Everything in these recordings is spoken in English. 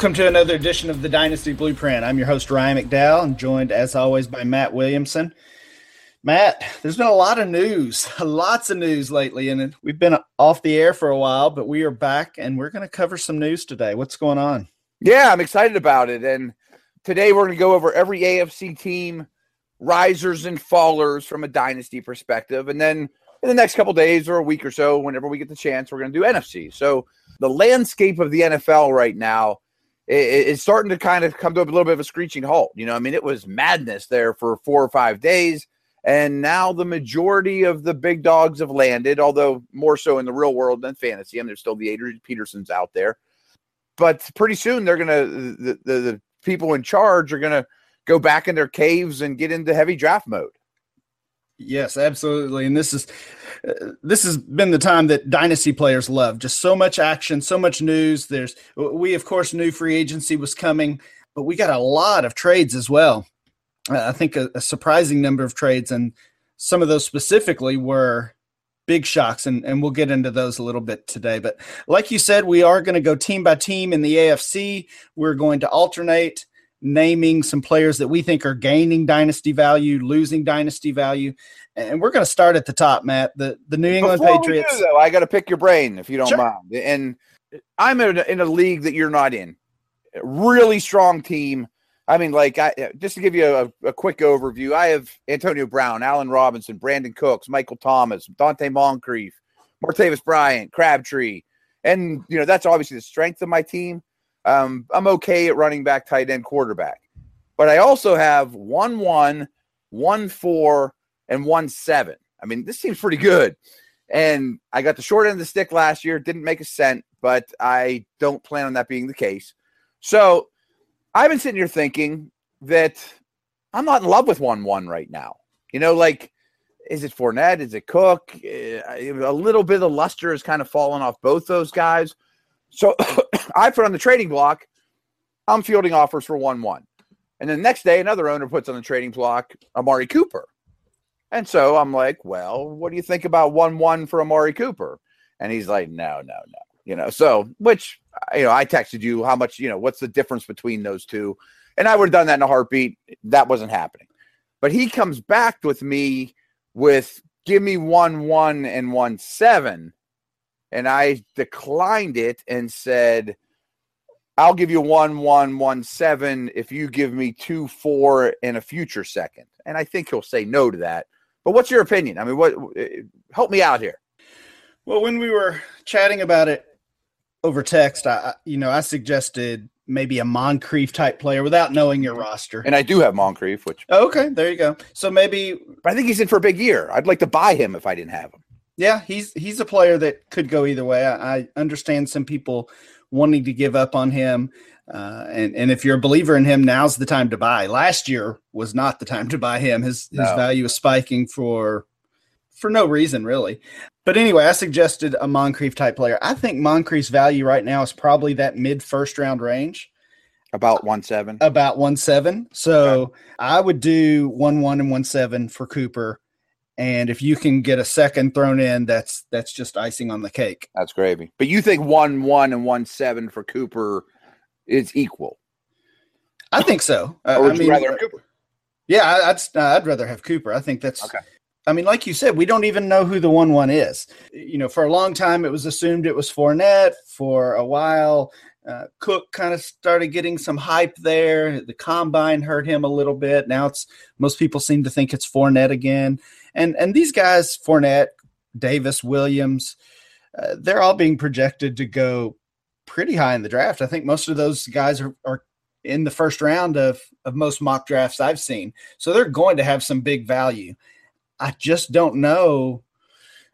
Welcome to another edition of the Dynasty Blueprint. I'm your host, Ryan McDowell, and joined as always by Matt Williamson. Matt, there's been a lot of news, lots of news lately, and we've been off the air for a while, but we are back and we're going to cover some news today. What's going on? Yeah, I'm excited about it. And today we're going to go over every AFC team, risers and fallers from a dynasty perspective. And then in the next couple days or a week or so, whenever we get the chance, we're going to do NFC. So the landscape of the NFL right now is starting to kind of come to a little bit of a screeching halt. You know, I mean, it was madness there for four or five days and now the majority of the big dogs have landed, although more so in the real world than fantasy. I mean, there's still the Adrian Petersons out there. But pretty soon they're going to, the, the, the people in charge are going to go back in their caves and get into heavy draft mode. Yes, absolutely. And this is uh, this has been the time that dynasty players love. Just so much action, so much news. There's we of course knew free agency was coming, but we got a lot of trades as well. I think a, a, surprising number of trades, and some of those specifically were big shocks, and, and we'll get into those a little bit today. But like you said, we are going to go team by team in the AFC. We're going to alternate naming some players that we think are gaining dynasty value, losing dynasty value. And we're going to start at the top, Matt. The the New England Before Patriots. Do, though, I got to pick your brain if you don't sure. mind. And I'm in a, in a league that you're not in. really strong team I mean, like, I just to give you a, a, quick overview, I have Antonio Brown, Allen Robinson, Brandin Cooks, Michael Thomas, Donte Moncrief, Martavis Bryant, Crabtree, and you know that's obviously the strength of my team. Um, I'm okay at running back, tight end, quarterback, but I also have one one, one four, and one seven. I mean, this seems pretty good. And I got the short end of the stick last year, didn't make a cent, but I don't plan on that being the case. So I've been sitting here thinking that I'm not in love with one one right now. You know, like is it Fournette? Is it Cook? Uh, a little bit of luster has kind of fallen off both those guys. So I put on the trading block. I'm fielding offers for one one, and then the next day another owner puts on the trading block Amari Cooper, and so I'm like, well, what do you think about one one for Amari Cooper? And he's like, no, no, no you know. So, which you know, I texted you how much, you know, what's the difference between those two, and I would have done that in a heartbeat. That wasn't happening, but he comes back with me with give me one one and one seven, and I declined it and said. I'll give you one one one seven if you give me two four in a future second. And I think he'll say no to that. But what's your opinion? I mean, what eh, help me out here? Well, when we were chatting about it over text, I you know I suggested maybe a Moncrief type player without knowing your roster. And I do have Moncrief, which oh, okay, there you go. So maybe, but I think he's in for a big year. I'd like to buy him if I didn't have him. Yeah, he's he's a player that could go either way. I, I understand some people wanting to give up on him. Uh, and and if you're a believer in him, now's the time to buy. Last year was not the time to buy him. His his no. value is spiking for for no reason really. But anyway, I suggested a Moncrief type player. I think Moncrief's value right now is probably that mid first round range. About one seven. About one seven. So okay. I would do one one and one seven for Cooper. And if you can get a second thrown in, that's that's just icing on the cake. That's gravy. But you think one one and one seven for Cooper is equal? I think so. or would I mean, you rather Cooper? Yeah, I'd I'd rather have Cooper. I think that's okay. I mean, like you said, we don't even know who the one one is. You know, for a long time, it was assumed it was Fournette. For a while, uh, Cook kind of started getting some hype there. The combine hurt him a little bit. Now it's most people seem to think it's Fournette again. And and these guys, Fournette, Davis, Williams, uh, they're all being projected to go pretty high in the draft. I think most of those guys are, are in the first round of of most mock drafts I've seen. So they're going to have some big value. I just don't know.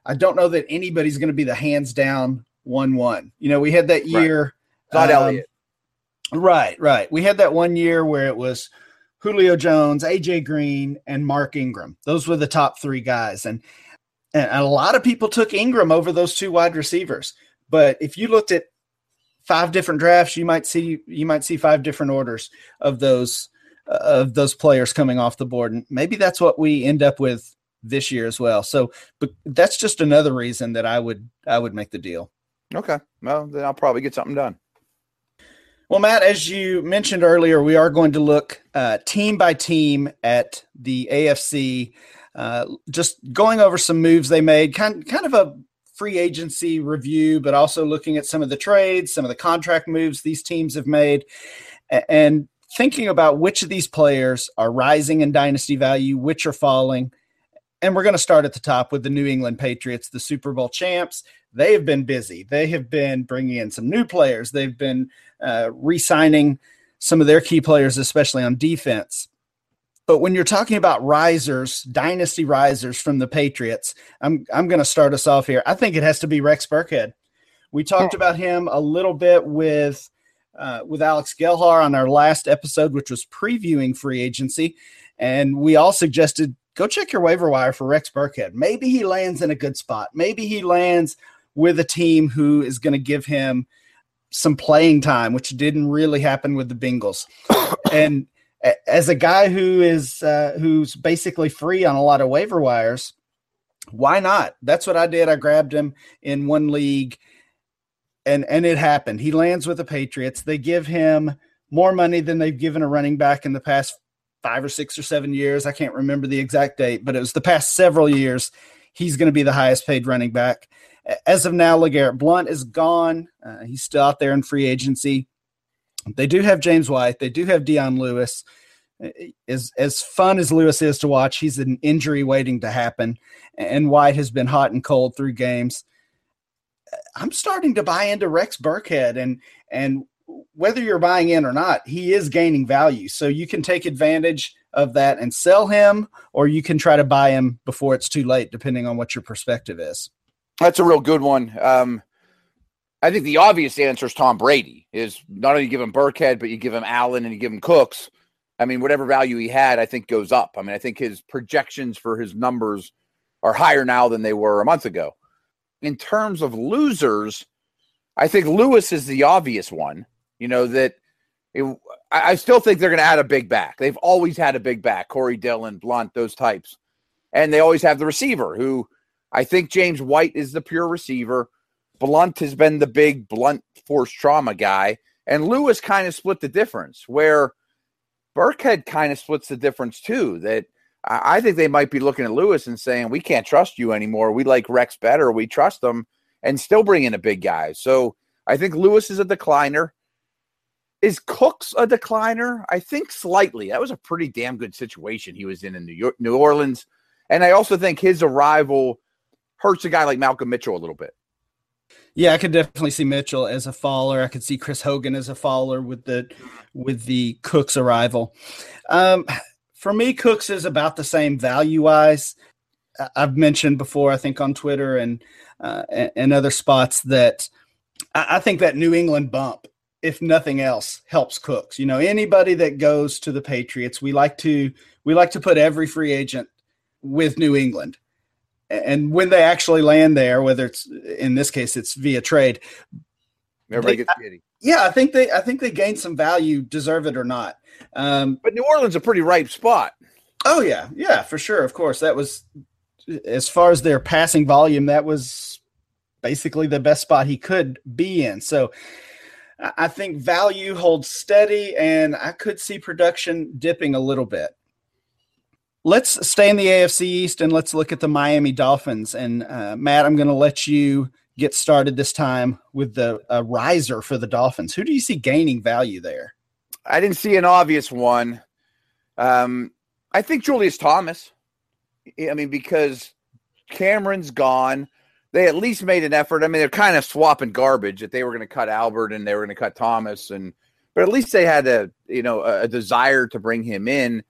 I don't know that anybody's going to be the hands down one one. You know, we had that year. Right. um, Elliott. Right, right. We had that one year where it was Julio Jones, AJ Green, and Mark Ingram. Those were the top three guys, and and a lot of people took Ingram over those two wide receivers. But if you looked at five different drafts, you might see you might see five different orders of those uh, of those players coming off the board, and maybe that's what we end up with this year as well. So, but that's just another reason that I would I would make the deal. Okay, well then I'll probably get something done. Well, Matt, as you mentioned earlier, we are going to look uh, team by team at the AFC, uh, just going over some moves they made, kind kind of a free agency review, but also looking at some of the trades, some of the contract moves these teams have made, and thinking about which of these players are rising in dynasty value, which are falling. And we're going to start at the top with the New England Patriots, the Super Bowl champs. They have been busy. They have been bringing in some new players. They've been uh, re signing some of their key players, especially on defense. But when you're talking about risers, dynasty risers from the Patriots, I'm I'm going to start us off here. I think it has to be Rex Burkhead. We talked about him a little bit with uh, with Alex Gelhar on our last episode, which was previewing free agency, and we all suggested go check your waiver wire for Rex Burkhead. Maybe he lands in a good spot. Maybe he lands with a team who is going to give him some playing time, which didn't really happen with the Bengals. and as a guy who is uh, who's basically free on a lot of waiver wires, why not? That's what I did. I grabbed him in one league, and and it happened. He lands with the Patriots. They give him more money than they've given a running back in the past five or six or seven years. I can't remember the exact date, but it was the past several years. He's going to be the highest paid running back. As of now, LeGarrette Blunt is gone. Uh, he's still out there in free agency. They do have James White. They do have Dion Lewis. As as fun as Lewis is to watch, he's an injury waiting to happen, and White has been hot and cold through games. I'm starting to buy into Rex Burkhead, and and whether you're buying in or not, he is gaining value. So you can take advantage of that and sell him, or you can try to buy him before it's too late, depending on what your perspective is. That's a real good one. Um, I think the obvious answer is Tom Brady. Is not only give him Burkhead, but you give him Allen and you give him Cooks. I mean, whatever value he had, I think goes up. I mean, I think his projections for his numbers are higher now than they were a month ago. In terms of losers, I think Lewis is the obvious one. You know that it, I, still think they're going to add a big back. They've always had a big back, Corey Dillon, Blunt, those types, and they always have the receiver who I think James White is the pure receiver. Blunt has been the big blunt force trauma guy, and Lewis kind of split the difference. Where Burkhead kind of splits the difference too. That I think they might be looking at Lewis and saying, "We can't trust you anymore. We like Rex better. We trust them," and still bring in a big guy. So I think Lewis is a decliner. Is Cooks a decliner? I think slightly. That was a pretty damn good situation he was in in New York, New Orleans, and I also think his arrival hurts a guy like Malcolm Mitchell a little bit. Yeah, I could definitely see Mitchell as a faller. I could see Chris Hogan as a faller with the with the Cooks arrival. Um, for me, Cooks is about the same value wise. I've mentioned before, I think on Twitter and uh, and other spots that I think that New England bump, if nothing else, helps Cooks. You know, anybody that goes to the Patriots, we like to we like to put every free agent with New England and when they actually land there, whether it's in this case it's via trade, everybody they, gets giddy. Yeah, I think they I think they gain some value, deserve it or not. Um, but New Orleans is a pretty ripe spot. Oh yeah, yeah, for sure. Of course, that was as far as their passing volume, that was basically the best spot he could be in. So I think value holds steady, and I could see production dipping a little bit let's stay in the AFC East and let's look at the Miami Dolphins. And uh, Matt, I'm going to let you get started this time with the uh, riser for the Dolphins. Who do you see gaining value there? I didn't see an obvious one. Um, I think Julius Thomas. I mean, because Cameron's gone. They at least made an effort. I mean, they're kind of swapping garbage that they were going to cut Albert and they were going to cut Thomas, and but at least they had a you know a desire to bring him in.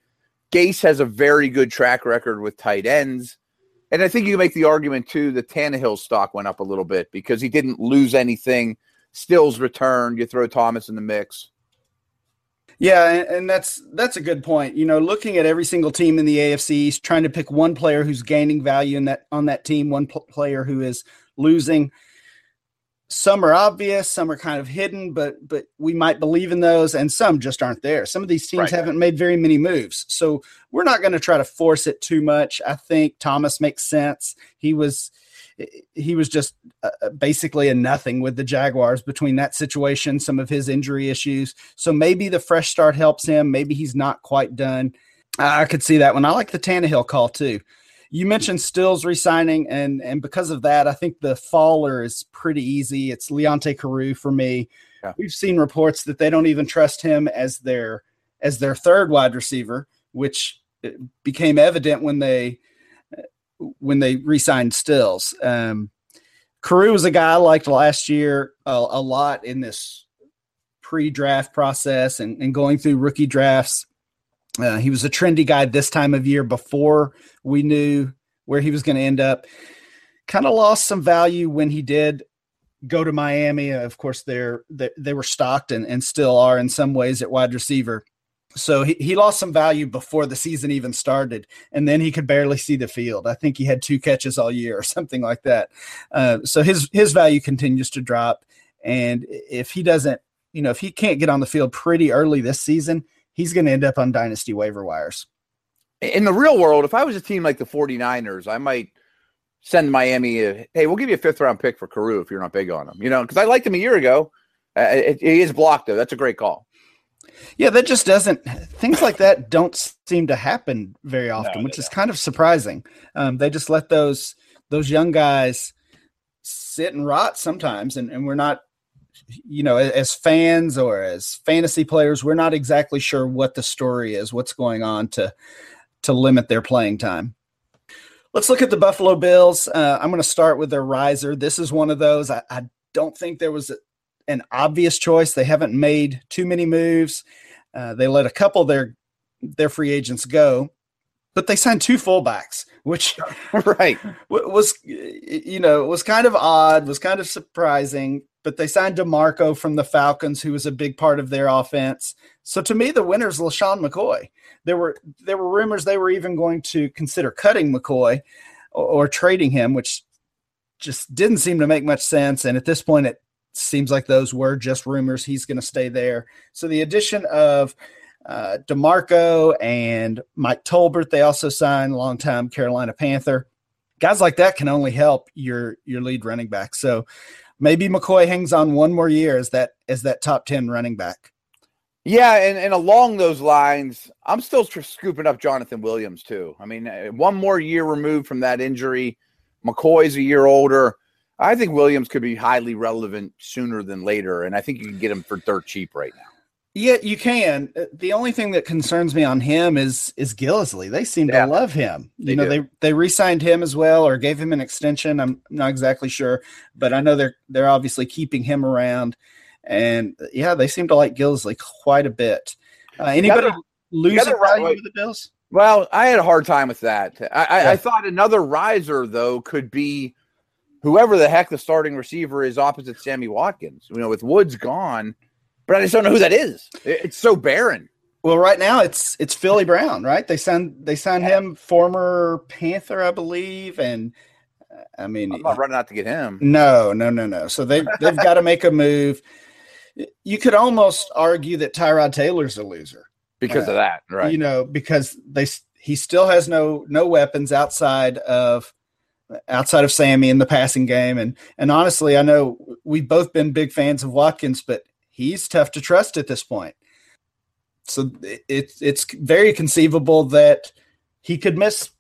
Gase has a very good track record with tight ends. And I think you make the argument too that Tannehill's stock went up a little bit because he didn't lose anything. Stills returned. You throw Thomas in the mix. Yeah, and that's that's a good point. You know, looking at every single team in the AFC East, trying to pick one player who's gaining value in that on that team, one player who is losing. some are obvious, some are kind of hidden, but but we might believe in those, and some just aren't there. Some of these teams right. haven't made very many moves, so we're not going to try to force it too much. I think Thomas makes sense. He was he was just uh, uh, basically a nothing with the Jaguars between that situation, some of his injury issues. So maybe the fresh start helps him. Maybe he's not quite done. I could see that one. I like the Tannehill call too you mentioned Stills resigning, and and because of that, I think the faller is pretty easy. It's Leonte Carroo for me. Yeah. We've seen reports that they don't even trust him as their as their third wide receiver, which became evident when they when they re-signed Stills. Um, Carroo was a guy I liked last year a, a lot in this pre-draft process and, and going through rookie drafts. Uh, he was a trendy guy this time of year before we knew where he was going to end up. Kind of lost some value when he did go to Miami. Of course, they're, they, they were stocked and, and still are in some ways at wide receiver. So he, he lost some value before the season even started, and then he could barely see the field. I think he had two catches all year or something like that. Uh, so his his value continues to drop, and if he doesn't, you know, if he can't get on the field pretty early this season, he's going to end up on dynasty waiver wires. In the real world, if I was a team like the 49ers, I might send Miami a, hey, we'll give you a fifth round pick for Carroo if you're not big on him, you know, because I liked him a year ago. Uh, it, he is blocked though. That's a great call. Yeah, that just doesn't. Things like that don't seem to happen very often, no, which is don't. kind of surprising. Um, they just let those those young guys sit and rot sometimes, and, and we're not you know, as fans or as fantasy players, we're not exactly sure what the story is, what's going on to to limit their playing time. Let's look at the Buffalo Bills. Uh, I'm going to start with their riser. This is one of those. I, I don't think there was a, an obvious choice. They haven't made too many moves. Uh, they let a couple of their their free agents go, but they signed two fullbacks, which right was you know was kind of odd, was kind of surprising but they signed DiMarco from the Falcons, who was a big part of their offense. So to me, the winner is LeSean McCoy. There were there were rumors they were even going to consider cutting McCoy or, or trading him, which just didn't seem to make much sense. And at this point, it seems like those were just rumors. He's going to stay there. So the addition of uh, DiMarco and Mike Tolbert, they also signed longtime Carolina Panther. Guys like that can only help your your lead running back. So maybe McCoy hangs on one more year as that as that top ten running back. Yeah, and, and along those lines, I'm still scooping up Jonathan Williams too. I mean, uh, one more year removed from that injury. McCoy's a year older. I think Williams could be highly relevant sooner than later, and I think you can get him for dirt cheap right now. Yeah, you can. Uh, the only thing that concerns me on him is is Gillislee. They seem yeah, to love him. You know, do. they they re-signed him as well or gave him an extension. I'm not exactly sure, but I know they're they're obviously keeping him around. And uh, yeah, they seem to like Gillislee quite a bit. Uh, anybody lose value right, with the Bills? Well, I had a hard time with that. I, yeah. I, I thought another riser though could be whoever the heck the starting receiver is opposite Sammy Watkins. You know, with Woods gone but I just don't know who that is. It's so barren. Well, right now it's it's Philly Brown, right? They signed they signed yeah. him, former Panther, I believe, and uh, I mean, I'm not running out to get him. No, no, no, no. So they they've got to make a move. You could almost argue that Tyrod Taylor's a loser because uh, of that, right? You know, because they he still has no no weapons outside of outside of Sammy in the passing game, and and honestly, I know we've both been big fans of Watkins, but he's tough to trust at this point. So it's it's very conceivable that he could miss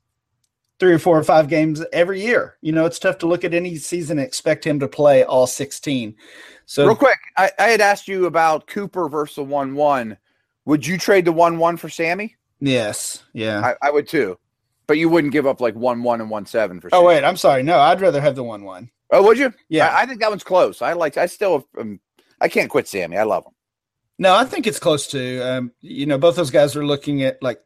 three or four or five games every year. You know, it's tough to look at any season and expect him to play all 16. So real quick, I, I had asked you about Cooper versus the one one. Would you trade the one one for Sammy? Yes. Yeah. I, I, would too. But you wouldn't give up like one one and one seven for sure. Oh wait, I'm sorry. No, I'd rather have the one one. Oh, would you? Yeah. I, I think that one's close. I like I still am I can't quit Sammy. I love him. No, I think it's close to. Um, you know, both those guys are looking at like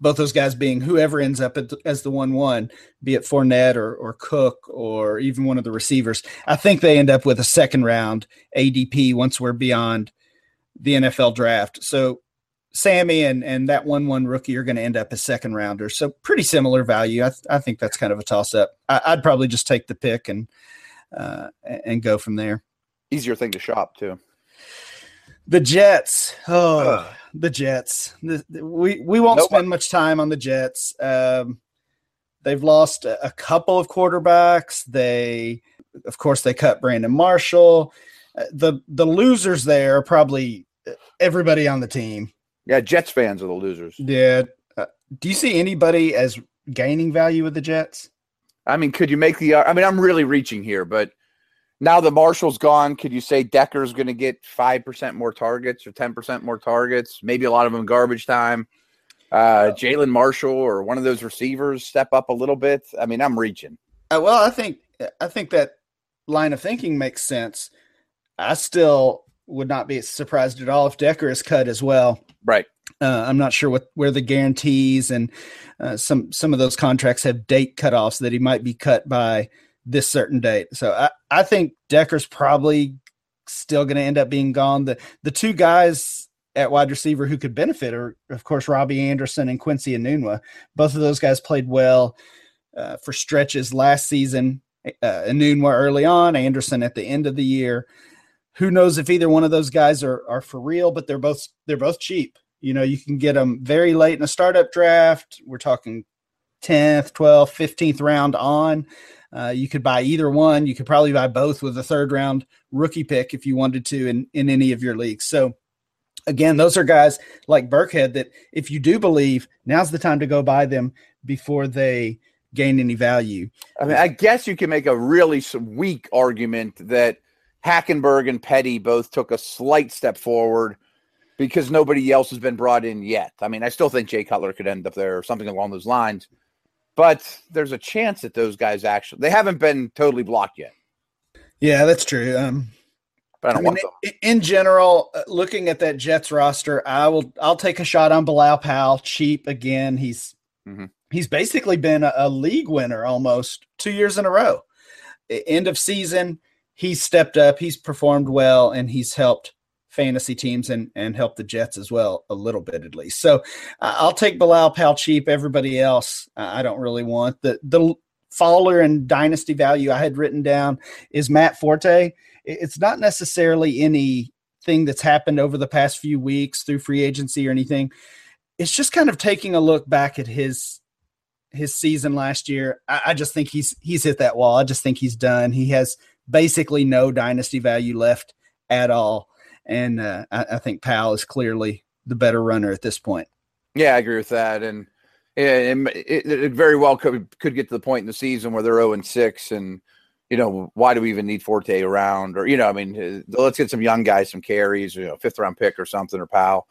both those guys being whoever ends up the, as the one one, be it Fournette or or Cook or even one of the receivers. I think they end up with a second round ADP once we're beyond the NFL draft. So Sammy and and that one one rookie are going to end up as second rounder. So pretty similar value. I, th- I think that's kind of a toss up. I, would probably just take the pick and uh, and go from there. Easier thing to shop too. The Jets. Oh, Ugh. the Jets. The, the, we we won't nope. spend much time on the Jets. Um, they've lost a, a, couple of quarterbacks. They, of course, they cut Brandon Marshall. Uh, the the losers there are probably everybody on the team. Yeah, Jets fans are the losers. Yeah. Uh, do you see anybody as gaining value with the Jets? I mean, could you make the? I mean, I'm really reaching here, but now the Marshall's gone. Could you say Decker's going to get five percent more targets or ten percent more targets? Maybe a lot of them garbage time. Uh, Jalen Marshall or one of those receivers step up a little bit. I mean, I'm reaching. Uh, well, I think I think that line of thinking makes sense. I still would not be surprised at all if Decker is cut as well. Right. Uh, I'm not sure what where the guarantees and uh, some some of those contracts have date cutoffs that he might be cut by this certain date. So I, I think Decker's probably still going to end up being gone. The the two guys at wide receiver who could benefit are, of course, Robbie Anderson and Quincy Enunwa. Both of those guys played well uh, for stretches last season. Uh, Enunwa early on, Anderson at the end of the year. Who knows if either one of those guys are are for real? But they're both they're both cheap. You know, you can get them very late in a startup draft. We're talking 10th, 12th, 15th round on. Uh, you could buy either one. You could probably buy both with a third round rookie pick if you wanted to in, in any of your leagues. So, again, those are guys like Burkhead that if you do believe, now's the time to go buy them before they gain any value. I mean, I guess you can make a really weak argument that Hackenberg and Petty both took a slight step forward because nobody else has been brought in yet. I mean, I still think Jay Cutler could end up there or something along those lines, but there's a chance that those guys actually they haven't been totally blocked yet. Yeah, that's true. Um, but I don't I mean, want In general, uh, looking at that Jets roster, I will I'll take a shot on Bilal Powell, cheap again. He's mm-hmm. he's basically been a, a league winner almost two years in a row. End of season, he's stepped up, he's performed well, and he's helped fantasy teams and and help the Jets as well a little bit at least. So uh, I'll take Bilal Powell cheap. Everybody else uh, I don't really want the the faller and dynasty value I had written down is Matt Forte. It's not necessarily anything that's happened over the past few weeks through free agency or anything. It's just kind of taking a look back at his his season last year. I, I just think he's he's hit that wall. I just think he's done. He has basically no dynasty value left at all and uh, I, I, think Powell is clearly the better runner at this point. Yeah, I agree with that, and, and it, it, very well could could get to the point in the season where they're zero and six, and you know why do we even need Forte around? Or you know, I mean, uh, let's get some young guys some carries, you know, fifth round pick or something, or Powell.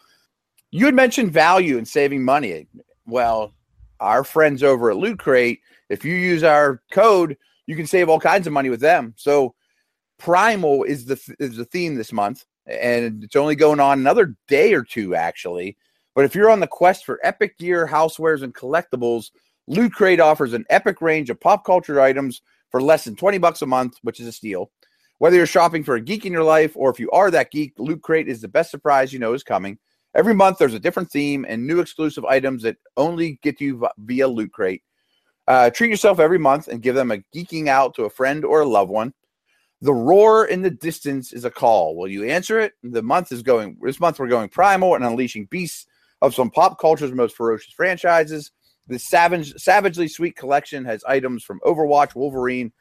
You had mentioned value and saving money. Well, our friends over at Loot Crate, if you use our code, you can save all kinds of money with them. So Primal is the is the theme this month and it's only going on another day or two actually. But if you're on the quest for epic gear, housewares, and collectibles, Loot Crate offers an epic range of pop culture items for less than 20 bucks a month, which is a steal. Whether you're shopping for a geek in your life or if you are that geek, Loot Crate is the best surprise you know is coming. Every month there's a different theme and new exclusive items that only get you via Loot Crate. Uh, treat yourself every month and give them a geeking out to a friend or a loved one. The roar in the distance is a call. Will you answer it? The month is going. This month we're going primal and unleashing beasts of some pop culture's most ferocious franchises. The savage, savagely sweet collection has items from Overwatch, Wolverine,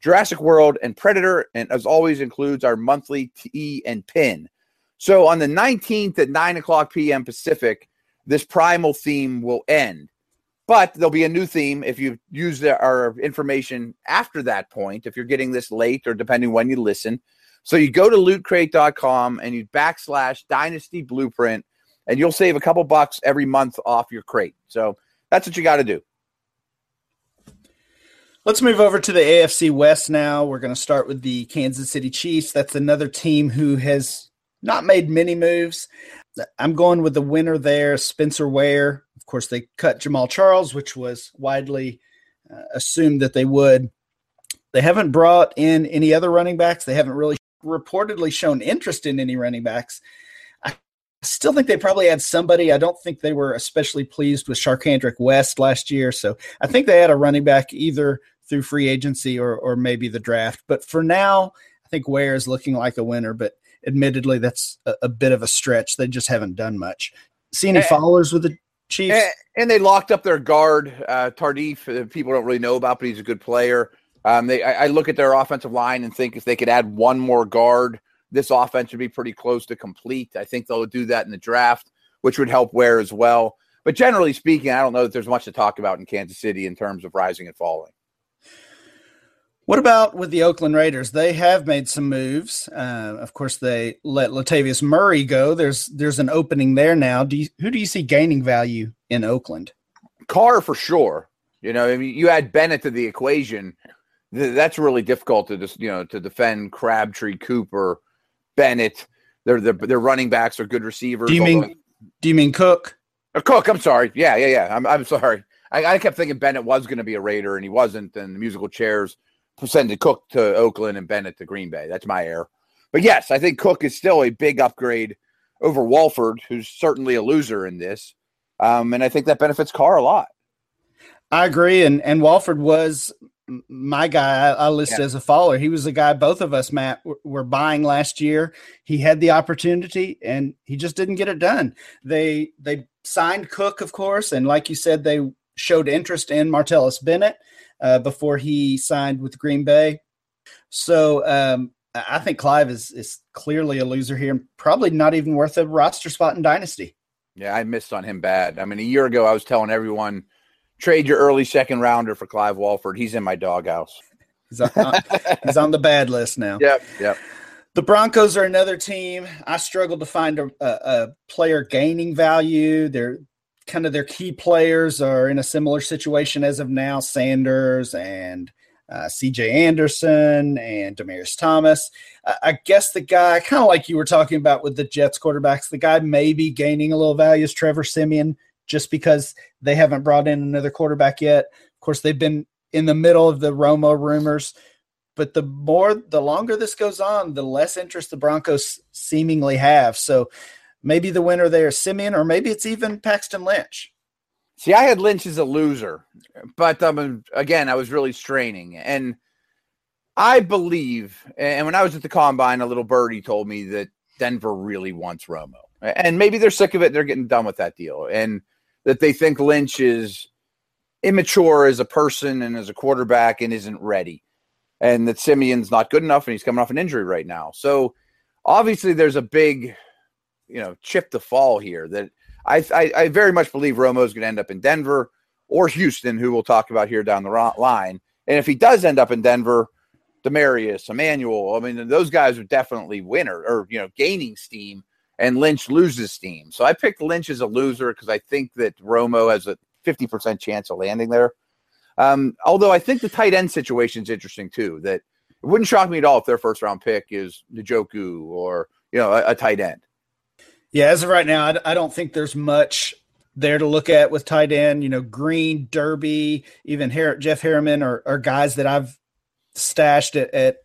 Jurassic World, and Predator, and as always includes our monthly tee and pin. So on the 19th at 9 o'clock p.m. Pacific, this primal theme will end. But there'll be a new theme if you use our information after that point, if you're getting this late or depending when you listen. So you go to lootcrate.com and you backslash dynasty blueprint, and you'll save a couple bucks every month off your crate. So that's what you got to do. Let's move over to the AFC West now. We're going to start with the Kansas City Chiefs. That's another team who has not made many moves. I'm going with the winner there, Spencer Ware. Of course, they cut Jamaal Charles, which was widely uh, assumed that they would. They haven't brought in any other running backs. They haven't really reportedly shown interest in any running backs. I still think they probably had somebody. I don't think they were especially pleased with Charcandrick West last year. So I think they had a running back either through free agency or or maybe the draft. But for now, I think Ware is looking like a winner. But admittedly, that's a, a bit of a stretch. They just haven't done much. See any followers with the Chiefs? And, and, they locked up their guard, uh, Tardif. Uh, people don't really know about, but he's a good player. Um, they, I, I look at their offensive line and think if they could add one more guard, this offense would be pretty close to complete. I think they'll do that in the draft, which would help Ware as well. But generally speaking, I don't know that there's much to talk about in Kansas City in terms of rising and falling. What about with the Oakland Raiders? They have made some moves. Uh, of course, they let Latavius Murray go. There's there's an opening there now. Do you, who do you see gaining value in Oakland? Carr for sure. You know, I mean, you add Bennett to the equation. That's really difficult to just you know to defend Crabtree, Cooper, Bennett. They're their their running backs are good receivers. Do you mean Do you mean Cook? Uh, Cook, I'm sorry. Yeah, yeah, yeah. I'm, I'm sorry. I, I kept thinking Bennett was going to be a Raider, and he wasn't. And the musical chairs sending Cook to Oakland and Bennett to Green Bay. That's my error. But yes, I think Cook is still a big upgrade over Walford, who's certainly a loser in this. Um, and I think that benefits Carr a lot. I agree. And and Walford was my guy I, listed yeah. as a follower. He was the guy both of us, Matt, were buying last year. He had the opportunity and he just didn't get it done. They they signed Cook, of course, and like you said, they showed interest in Martellus Bennett uh, before he signed with Green Bay. So um, I think Clive is is clearly a loser here and probably not even worth a roster spot in Dynasty. Yeah, I missed on him bad. I mean, a year ago, I was telling everyone – trade your early second rounder for Clive Walford. He's in my doghouse. He's on, he's on the bad list now. Yep, yep. The Broncos are another team. I struggled to find a, a, a player gaining value. They're kind of their key players are in a similar situation as of now. Sanders and uh, C.J. Anderson and Demaryius Thomas. Uh, I guess the guy, kind of like you were talking about with the Jets quarterbacks, the guy maybe gaining a little value is Trevor Siemian just because they haven't brought in another quarterback yet. Of course, they've been in the middle of the Romo rumors, but the more, the longer this goes on, the less interest the Broncos seemingly have. So maybe the winner there is Siemian, or maybe it's even Paxton Lynch. See, I had Lynch as a loser, but um, again, I was really straining. And I believe, and when I was at the combine, a little birdie told me that Denver really wants Romo. And maybe they're sick of it. They're getting done with that deal. And that they think Lynch is immature as a person and as a quarterback and isn't ready. And that Siemian's not good enough and he's coming off an injury right now. So obviously there's a big, you know, chip to fall here that I, I, I very much believe Romo is going to end up in Denver or Houston, who we'll talk about here down the line. And if he does end up in Denver, Demaryius, Emmanuel, I mean, those guys are definitely winner or, you know, gaining steam and Lynch loses steam. So I picked Lynch as a loser because I think that Romo has a 50% chance of landing there. Um, although I think the tight end situation is interesting too. That it wouldn't shock me at all if their first round pick is Njoku or you know a, a tight end. Yeah, as of right now, I, I, don't think there's much there to look at with tight end. You know, Green, Derby, even Her- Jeff Heuerman are, are guys that I've stashed at, at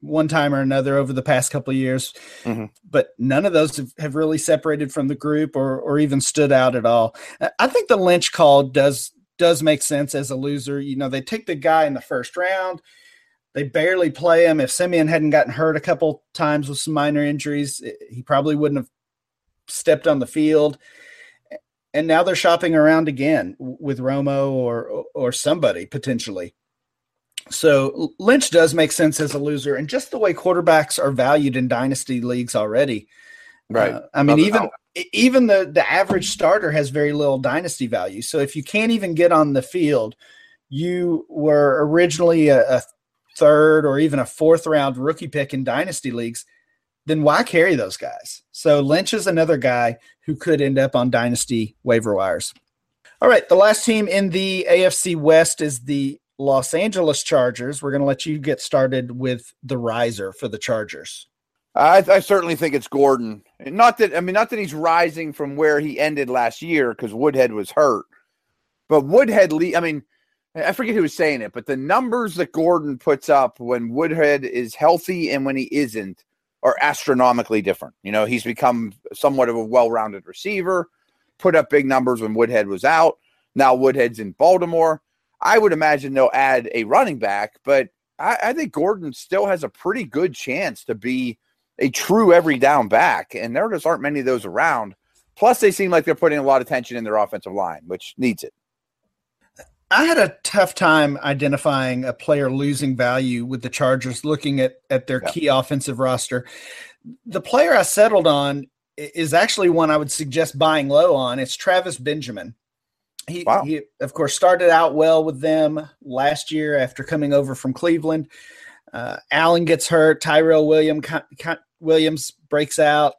one time or another over the past couple of years, mm-hmm. but none of those have, have, really separated from the group or or even stood out at all. I think the Lynch call does does make sense as a loser. You know, they take the guy in the first round. They barely play him. If Siemian hadn't gotten hurt a couple times with some minor injuries, he probably wouldn't have stepped on the field. And now they're shopping around again with Romo or or somebody potentially. So Lynch does make sense as a loser, and just the way quarterbacks are valued in dynasty leagues already. Right. Uh, I mean, even even the the average starter has very little dynasty value. So if you can't even get on the field, you were originally a, a third or even a fourth round rookie pick in dynasty leagues. Then why carry those guys? So Lynch is another guy who could end up on dynasty waiver wires. All right, the last team in the AFC West is the Los Angeles Chargers. We're going to let you get started with the riser for the Chargers. I, I, certainly think it's Gordon. Not that I mean, not that he's rising from where he ended last year because Woodhead was hurt, but Woodhead. I mean, I forget who was saying it, but the numbers that Gordon puts up when Woodhead is healthy and when he isn't are astronomically different. You know, he's become somewhat of a well-rounded receiver. Put up big numbers when Woodhead was out. Now Woodhead's in Baltimore. I would imagine they'll add a running back, but I, I think Gordon still has a pretty good chance to be a true every down back, and there just aren't many of those around. Plus, they seem like they're putting a lot of tension in their offensive line, which needs it. I had a tough time identifying a player losing value with the Chargers looking at, at their yeah. key offensive roster. The player I settled on is actually one I would suggest buying low on. It's Travis Benjamin. He, wow. he, of course, started out well with them last year after coming over from Cleveland. Uh, Allen gets hurt. Tyrell William, Williams breaks out.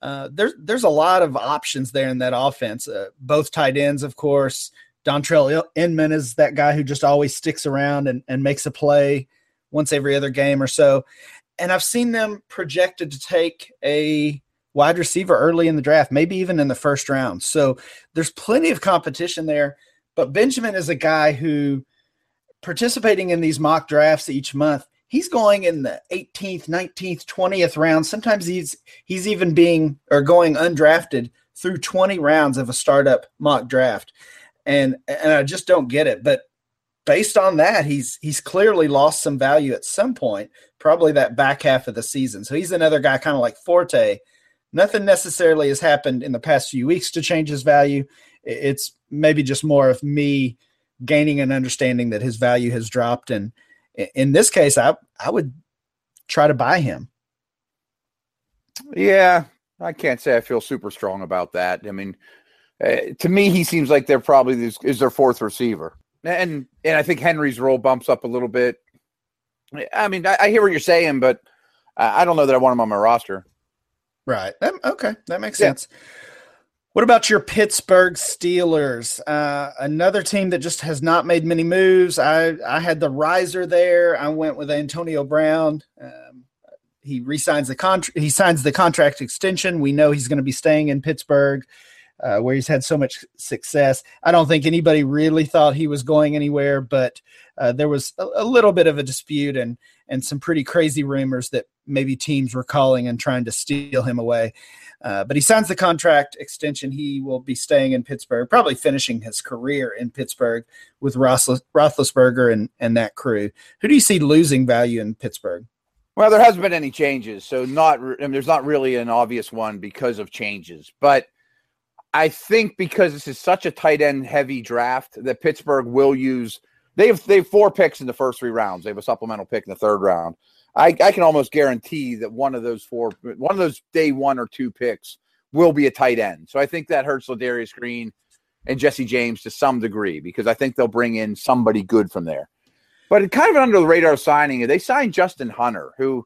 Uh, there's there's a lot of options there in that offense. Uh, both tight ends, of course. Dontrelle Inman is that guy who just always sticks around and, and makes a play once every other game or so. And I've seen them projected to take a wide receiver early in the draft, maybe even in the first round. So there's plenty of competition there. But Benjamin is a guy who participating in these mock drafts each month, he's going in the 18th, 19th, 20th round. Sometimes he's he's even being or going undrafted through 20 rounds of a startup mock draft. And and I just don't get it. But based on that, he's he's clearly lost some value at some point, probably that back half of the season. So he's another guy kind of like Forte nothing necessarily has happened in the past few weeks to change his value. It's maybe just more of me gaining an understanding that his value has dropped. And in this case, I I would try to buy him. Yeah, I can't say I feel super strong about that. I mean, uh, to me, he seems like they're probably this, is their fourth receiver, and and I think Henry's role bumps up a little bit. I mean, I, I hear what you're saying, but I don't know that I want him on my roster. Right. okay, that makes yeah. sense. What about your Pittsburgh Steelers? Uh, another team that just has not made many moves. I I had the riser there. I went with Antonio Brown. Um, he resigns the contract. He signs the contract extension. We know he's going to be staying in Pittsburgh, uh, where he's had so much success. I don't think anybody really thought he was going anywhere, but uh, there was a, a, little bit of a dispute and and some pretty crazy rumors that maybe teams were calling and trying to steal him away. Uh, but he signs the contract extension. He will be staying in Pittsburgh, probably finishing his career in Pittsburgh with Roethlisberger and, and that crew. Who do you see losing value in Pittsburgh? Well, there hasn't been any changes, so not I mean, there's not really an obvious one because of changes. But I think because this is such a tight end heavy draft that Pittsburgh will use. They have they have four picks in the first three rounds. They have a supplemental pick in the third round. I, I can almost guarantee that one of those four, one of those day one or two picks will be a tight end. So I think that hurts Ladarius Green and Jesse James to some degree because I think they'll bring in somebody good from there. But it kind of under the radar signing, they signed Justin Hunter, who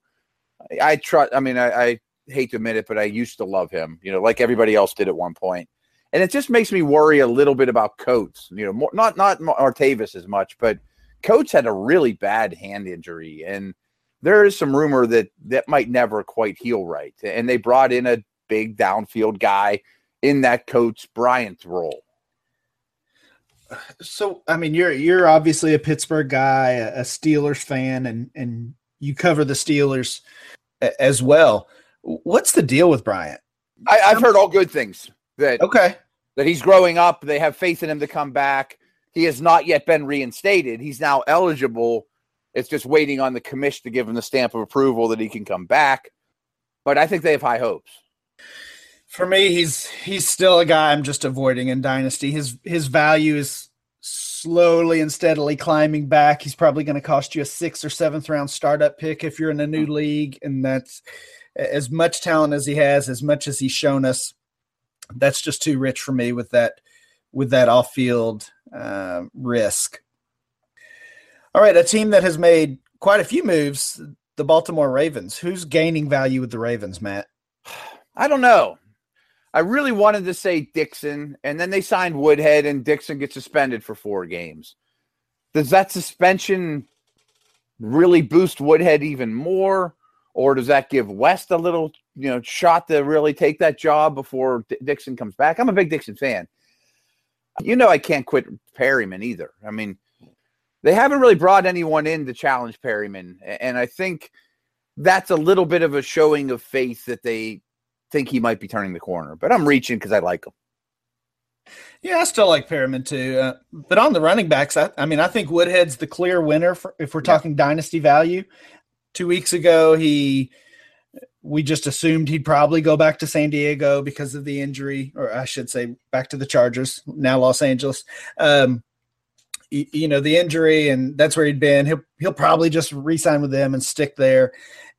I trust. I mean, I, I hate to admit it, but I used to love him. You know, like everybody else did at one point and it just makes me worry a little bit about Coates. You know, more, not not Martavis as much, but Coates had a really bad hand injury, and there is some rumor that that might never quite heal right. And they brought in a big downfield guy in that Coates Bryant role. So, I mean, you're you're obviously a Pittsburgh guy, a Steelers fan, and and you cover the Steelers as well. What's the deal with Bryant? I, have heard all good things. That okay, that he's growing up. They have faith in him to come back. He has not yet been reinstated. He's now eligible it's just waiting on the commission to give him the stamp of approval that he can come back. But I think they have high hopes. For me, he's he's still a guy I'm just avoiding in Dynasty. His his value is slowly and steadily climbing back. He's probably going to cost you a sixth or seventh round startup pick if you're in a new hmm. league, and that's as much talent as he has, as much as he's shown us. That's just too rich for me with that with that off field uh, risk. All right, a team that has made quite a few moves, the Baltimore Ravens. Who's gaining value with the Ravens, Matt? I don't know. I really wanted to say Dixon, and then they signed Woodhead, and Dixon gets suspended for four games. Does that suspension really boost Woodhead even more, or does that give West a little, you know, shot to really take that job before D- Dixon comes back? I'm a big Dixon fan. You know, I can't quit Perriman either. I mean, they haven't really brought anyone in to challenge Perriman, and I think that's a little bit of a showing of faith that they think he might be turning the corner. But I'm reaching because I like him. Yeah, I still like Perriman too. Uh, but on the running backs, I, I, mean, I think Woodhead's the clear winner for, if we're talking dynasty value. Two weeks ago, he we just assumed he'd probably go back to San Diego because of the injury, or I should say, back to the Chargers, now Los Angeles. Um, you, know, the injury, and that's where he'd been. He'll he'll probably just re-sign with them and stick there.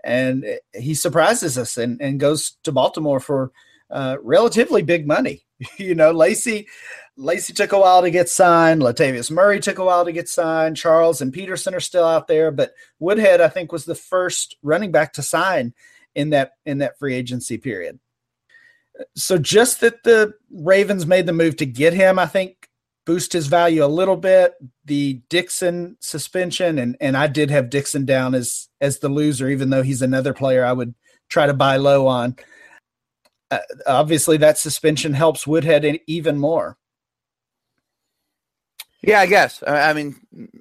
And he surprises us and, and goes to Baltimore for uh, relatively big money. you know, Lacy Lacy took a while to get signed. Latavius Murray took a while to get signed. Charles and Peterson are still out there, but Woodhead, I think, was the first running back to sign in that in that free agency period. So just that the Ravens made the move to get him, I think, boost his value a little bit. The Dixon suspension, and and I did have Dixon down as as the loser, even though he's another player I would try to buy low on uh, obviously that suspension helps Woodhead even more. Yeah, I guess. I, mean,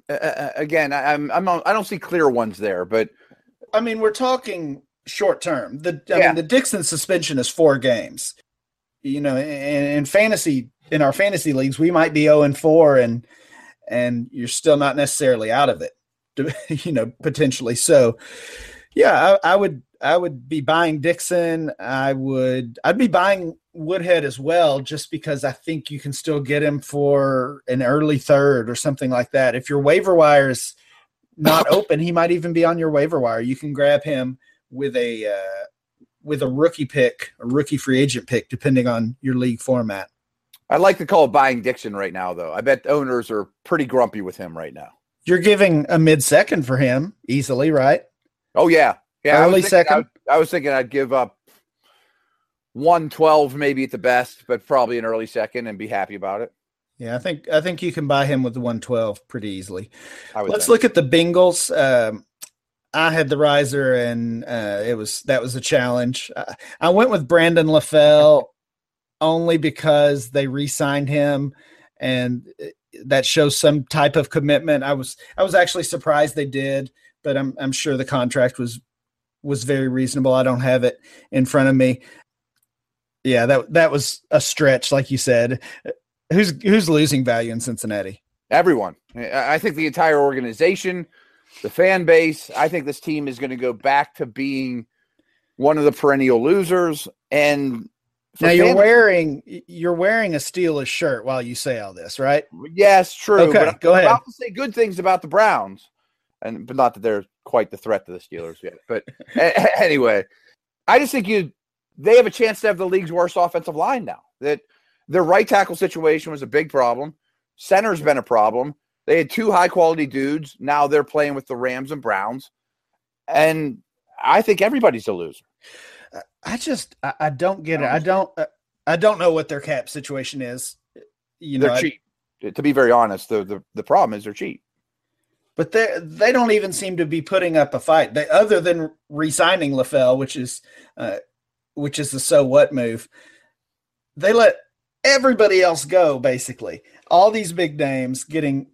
uh, uh, again, I, I'm, I'm I don't see clear ones there, but I mean, we're talking short term. The I yeah. mean, the Dixon suspension is four games. You know, in, in fantasy, in our fantasy leagues, we might be zero oh and four, and and you're still not necessarily out of it. You know, potentially. So, yeah, I, I would I would be buying Dixon. I would I'd be buying Woodhead as well, just because I think you can still get him for an early third or something like that. If your waiver wire is not open, he might even be on your waiver wire. You can grab him with a uh, with a rookie pick, a rookie free agent pick, depending on your league format. I'd like to call it buying Dixon right now, though. I bet owners are pretty grumpy with him right now. You're giving a mid second for him easily, right? Oh yeah, yeah, early I second. I, I, was thinking I'd give up one twelve, maybe at the best, but probably an early second, and be happy about it. Yeah, I think I think you can buy him with the one twelve pretty easily. Let's think. look at the Bengals. Um, I had the riser, and uh, it was that was a challenge. I, I went with Brandon LaFell only because they re-signed him, and uh, that shows some type of commitment. I was I was actually surprised they did, but I'm I'm sure the contract was was very reasonable. I don't have it in front of me. Yeah, that that was a stretch, like you said. Who's who's losing value in Cincinnati? Everyone. I think the entire organization, the fan base. I think this team is going to go back to being one of the perennial losers. And now you're fan- wearing you're wearing a Steelers shirt while you say all this, right? Yes, true. Okay, but go I'm ahead. About to say good things about the Browns, and but not that they're quite the threat to the Steelers yet. But anyway, I just think you they have a chance to have the league's worst offensive line now. That their right tackle situation was a big problem. Center's been a problem. They had two high quality dudes. Now they're playing with the Rams and Browns. And I think everybody's a loser. I just I, I don't get it. I don't uh, I don't know what their cap situation is. You know, they're cheap. I, to be very honest, the, the the problem is they're cheap but they they don't even seem to be putting up a fight. They other than resigning LaFell, which is uh, which is the so what move. They let everybody else go basically. All these big names getting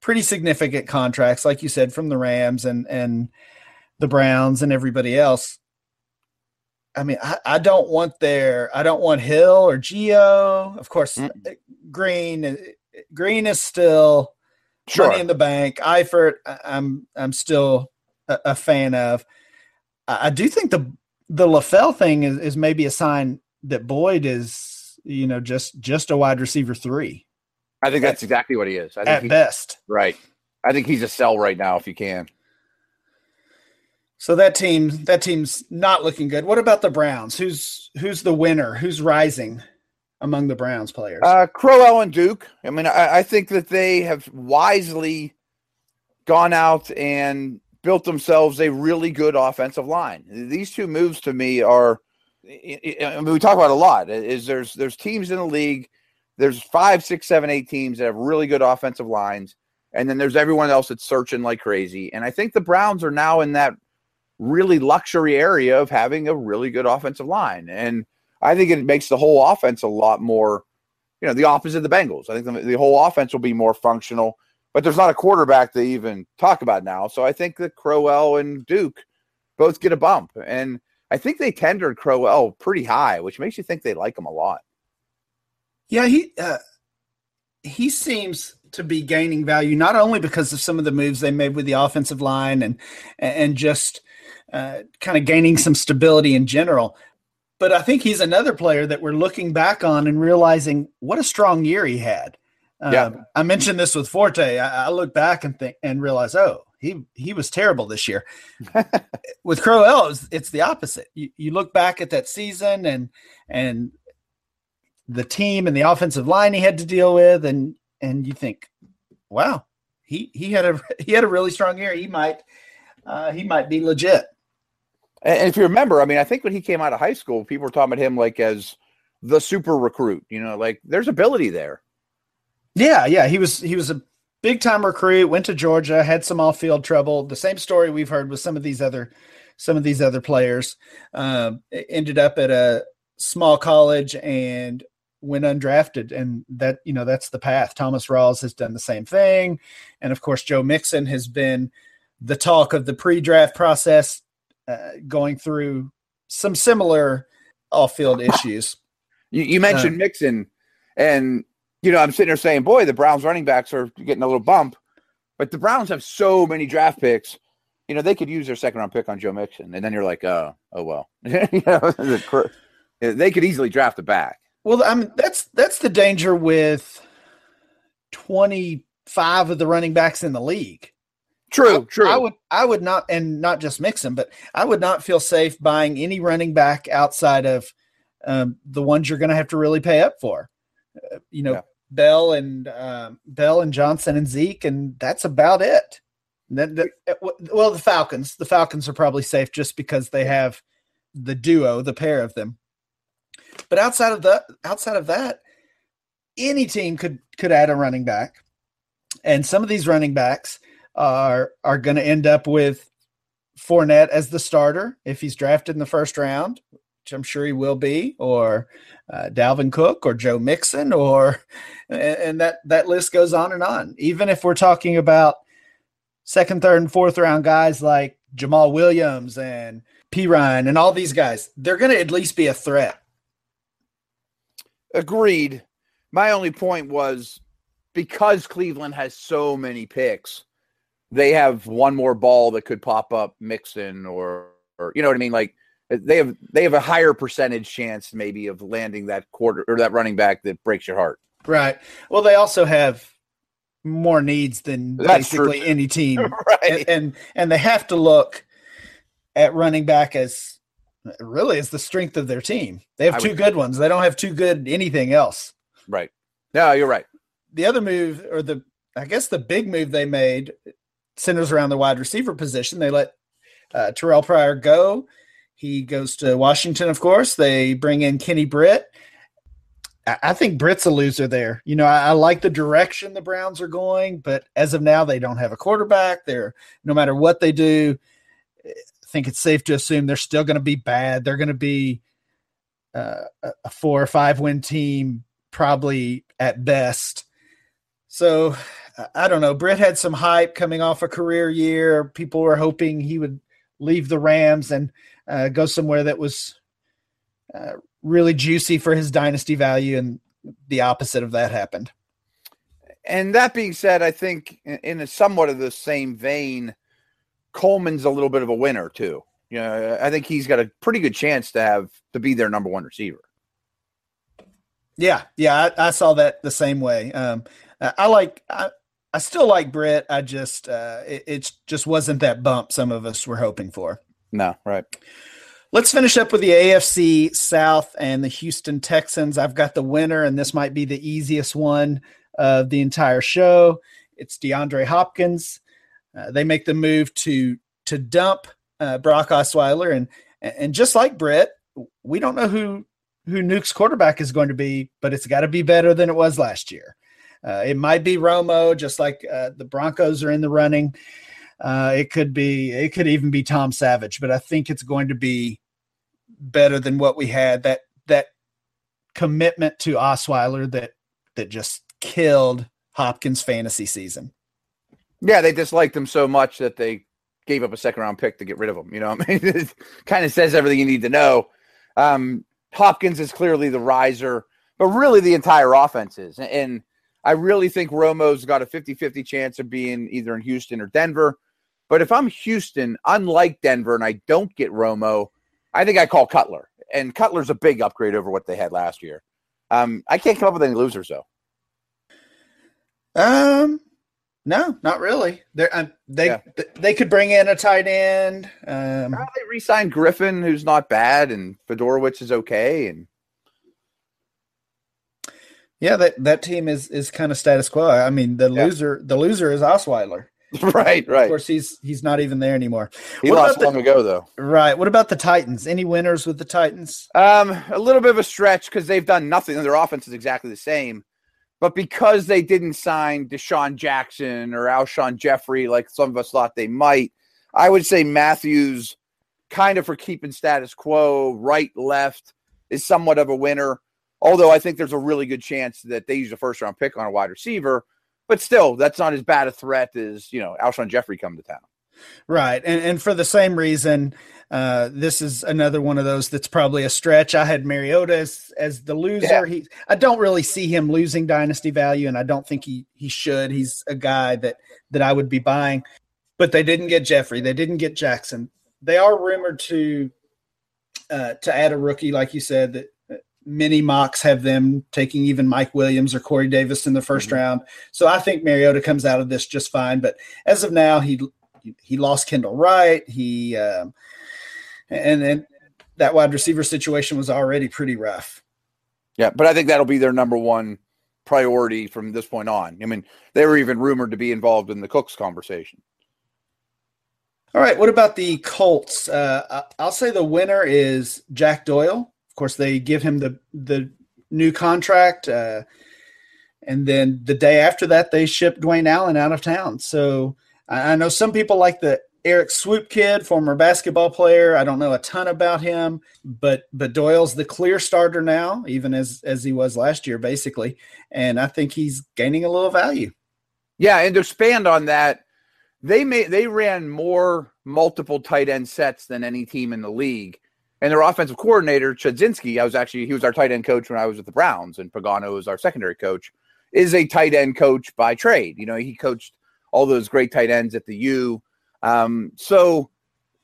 pretty significant contracts, like you said, from the Rams and and the Browns and everybody else. I mean, I, I don't want their I don't want Hill or Gio. Of course, mm Green Green is still sure. Money in the Bank, Eifert, I'm I'm still a, a fan of. I, I, do think the the LaFell thing is, is maybe a sign that Boyd is, you know, just just a wide receiver three. I think that's exactly what he is. I think at he, best, right. I think he's a sell right now if you can. So that team, that team's not looking good. What about the Browns? Who's who's the winner? Who's rising? among the Browns players? Uh, Crowell and Duke. I mean, I, I, think that they have wisely gone out and built themselves a really good offensive line. These two moves to me are. I mean, we talk about a lot. Is there's there's teams in the league. There's five, six, seven, eight teams that have really good offensive lines, and then there's everyone else that's searching like crazy. And I think the Browns are now in that really luxury area of having a really good offensive line. And I think it makes the whole offense a lot more, you know, the opposite of the Bengals. I think the, the whole offense will be more functional, but there's not a quarterback to even talk about now. So I think that Crowell and Duke both get a bump. And I think they tendered Crowell pretty high, which makes you think they like him a lot. Yeah, he. Uh, he seems to be gaining value not only because of some of the moves they made with the offensive line and and just uh, kind of gaining some stability in general, but I think he's another player that we're looking back on and realizing what a strong year he had. Yeah. Um, I mentioned this with Forte. I, I look back and think and realize, oh, he he was terrible this year. with Crowell, it's, it's the opposite. You, you look back at that season and and the team and the offensive line he had to deal with, and and you think, wow, he he had a he had a really strong year. He might uh, he might be legit. And if you remember, I mean, I think when he came out of high school, people were talking about him like as the super recruit. You know, like there's ability there. Yeah, yeah, he was he was a big time recruit. Went to Georgia, had some off field trouble. The same story we've heard with some of these other some of these other players. Um, ended up at a small college and went undrafted, and that you know that's the path. Thomas Rawls has done the same thing, and of course Joe Mixon has been the talk of the pre-draft process, uh, going through some similar off-field issues. You, you mentioned Uh, Mixon, and you know I'm sitting there saying, "Boy, the Browns running backs are getting a little bump," but the Browns have so many draft picks. You know they could use their second round pick on Joe Mixon, and then you're like, "Oh, oh well." you know, they could easily draft a back. Well, I mean that's that's the danger with twenty-five of the running backs in the league. True, I, true. I would I would not and not just Mixon, but I would not feel safe buying any running back outside of um, the ones you're going to have to really pay up for. Uh, you know, Yeah. Bell and um, Bell and Johnson and Zeke, and that's about it. Then the, well, the Falcons, the Falcons are probably safe just because they have the duo, the pair of them. But outside of that, outside of that, any team could could add a running back, and some of these running backs are are going to end up with Fournette as the starter if he's drafted in the first round, which I'm sure he will be, or uh, Dalvin Cook or Joe Mixon, or and, that that list goes on and on. Even if we're talking about second, third, and fourth round guys like Jamaal Williams and Perine and all these guys, they're going to at least be a threat. Agreed. My only point was because Cleveland has so many picks, they have one more ball that could pop up Mixon or, or you know what I mean? Like they have they have a higher percentage chance maybe of landing that quarter or that running back that breaks your heart. Right. Well, they also have more needs than That's true. basically any team. right. and, and and they have to look at running back as really as the strength of their team. They I have two would- good ones. They don't have two good anything else. Right. No, you're right. The other move, or the I guess the big move they made, centers around the wide receiver position. They let uh, Terrell Pryor go. He goes to Washington, of course. They bring in Kenny Britt. I think Britt's a loser there. You know, I, I like the direction the Browns are going, but as of now, they don't have a quarterback. They're no matter what they do, I think it's safe to assume they're still going to be bad. They're going to be uh, a four or five win team, probably at best. So I don't know. Britt had some hype coming off a career year. People were hoping he would leave the Rams and uh, go somewhere that was uh, really juicy for his dynasty value, and the opposite of that happened. And that being said, I think in- in a somewhat of the same vein, Coleman's a little bit of a winner too. You know, I think he's got a pretty good chance to have to be their number one receiver. Yeah, yeah, I, I saw that the same way. Um, I, I like, I, I still like Britt. I just, uh, it, it just wasn't that bump some of us were hoping for. No, right. Let's finish up with the AFC South and the Houston Texans. I've got the winner, and this might be the easiest one of the entire show. It's DeAndre Hopkins. Uh, they make the move to to dump uh, Brock Osweiler, and and just like Britt, we don't know who who Nuke's quarterback is going to be, but it's got to be better than it was last year. Uh, it might be Romo, just like uh, the Broncos are in the running. Uh, it could be, it could even be Tom Savage, but I think it's going to be better than what we had. That that commitment to Osweiler that that just killed Hopkins' fantasy season. Yeah, they disliked him so much that they gave up a second round pick to get rid of him. You know, I mean, it kind of says everything you need to know. Um, Hopkins is clearly the riser, but really the entire offense is. And I really think Romo's got a 50 50 chance of being either in Houston or Denver. But if I'm Houston, unlike Denver, and I don't get Romo, I think I call Cutler. And Cutler's a big upgrade over what they had last year. Um, I can't come up with any losers though. Um, no, not really. They're uh, they yeah. they could bring in a tight end. Um, they re-signed Griffin, who's not bad, and Fiedorowicz is okay, and yeah, that that team is is kind of status quo. I mean, the yeah. loser the loser is Osweiler. right, right. Of course, he's he's not even there anymore. He what lost long ago, though. Right. What about the Titans? Any winners with the Titans? Um, a little bit of a stretch because they've done nothing. Their offense is exactly the same, but because they didn't sign DeSean Jackson or Alshon Jeffery like some of us thought they might, I would say Matthews, kind of for keeping status quo, right, left, is somewhat of a winner. Although I think there's a really good chance that they use a first round pick on a wide receiver but still, that's not as bad a threat as you know Alshon Jeffery come to town. Right, and and for the same reason, uh, this is another one of those that's probably a stretch. I had Mariota as, as the loser. Yeah. He, I don't really see him losing dynasty value, and I don't think he he should. He's a guy that that I would be buying, but they didn't get Jeffery. They didn't get Jackson. They are rumored to uh, to add a rookie, like you said, that many mocks have them taking even Mike Williams or Corey Davis in the 1st mm-hmm. round. So I think Mariota comes out of this just fine. But as of now, he he lost Kendall Wright. He um, and then that wide receiver situation was already pretty rough. Yeah, but I think that'll be their number one priority from this point on. I mean, they were even rumored to be involved in the Cooks conversation. All right, what about the Colts? Uh, I'll say the winner is Jack Doyle. Of course, they give him the the new contract, uh, and then the day after that, they ship Dwayne Allen out of town. So I, I know some people like the Erik Swoope kid, former basketball player. I don't know a ton about him, but but Doyle's the clear starter now, even as as he was last year, basically. And I think he's gaining a little value. Yeah, and to expand on that, they made they ran more multiple tight end sets than any team in the league. And their offensive coordinator, Chudzinski, I was actually, he was our tight end coach when I was with the Browns, and Pagano was our secondary coach, is a tight end coach by trade. You know, he coached all those great tight ends at the U. Um, so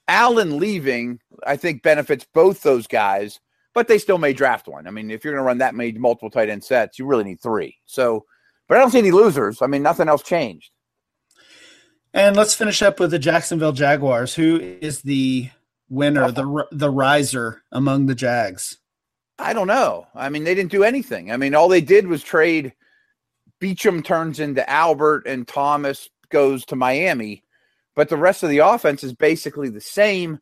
Allen leaving, I think, benefits both those guys, but they still may draft one. I mean, if you're going to run that many multiple tight end sets, you really need three. So, but I don't see any losers. I mean, nothing else changed. And let's finish up with the Jacksonville Jaguars. Who is the winner, the the riser among the Jags? I don't know. I mean, they didn't do anything. I mean, all they did was trade. Beachum turns into Albert, and Thomas goes to Miami, but the rest of the offense is basically the same.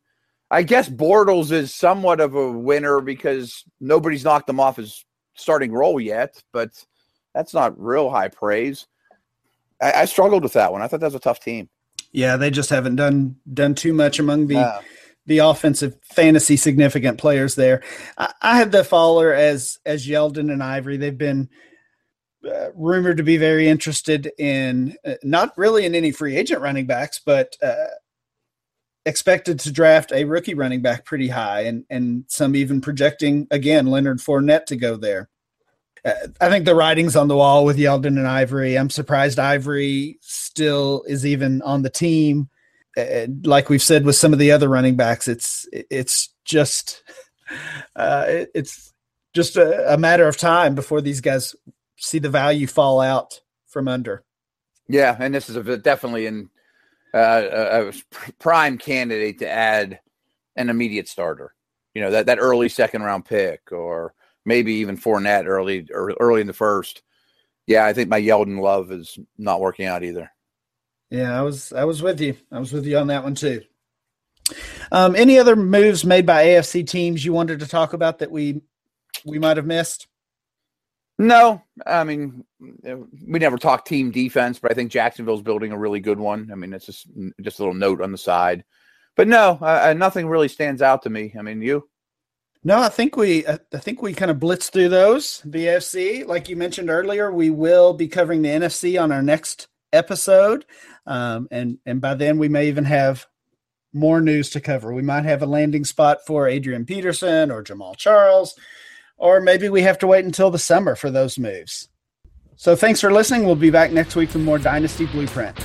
I guess Bortles is somewhat of a winner because nobody's knocked them off his starting role yet, but that's not real high praise. I, I struggled with that one. I thought that was a tough team. Yeah, they just haven't done done too much among the uh, the offensive fantasy significant players there. I, I have the Fowler as as Yeldon and Ivory. They've been uh, rumored to be very interested in uh, not really in any free agent running backs, but uh, expected to draft a rookie running back pretty high, and and some even projecting again Leonard Fournette to go there. Uh, I think the writing's on the wall with Yeldon and Ivory. I'm surprised Ivory still is even on the team. Uh, like we've said with some of the other running backs, it's it's just uh, it's just a, a, matter of time before these guys see the value fall out from under. Yeah, and this is a, definitely an uh, a prime candidate to add an immediate starter. You know that that early second round pick, or maybe even Fournette early or early in the first. Yeah, I think my Yeldon love is not working out either. Yeah, I was I was with you. I was with you on that one too. Um, any other moves made by AFC teams you wanted to talk about that we we might have missed? No, I mean we never talk team defense, but I think Jacksonville's building a really good one. I mean, it's just just a little note on the side, but no, uh, nothing really stands out to me. I mean, you? No, I think we I think we kind of blitzed through those. The AFC, like you mentioned earlier, we will be covering the NFC on our next episode. Um, and and by then we may even have more news to cover. We might have a landing spot for Adrian Peterson or Jamaal Charles, or maybe we have to wait until the summer for those moves. So thanks for listening. We'll be back next week with more Dynasty Blueprint.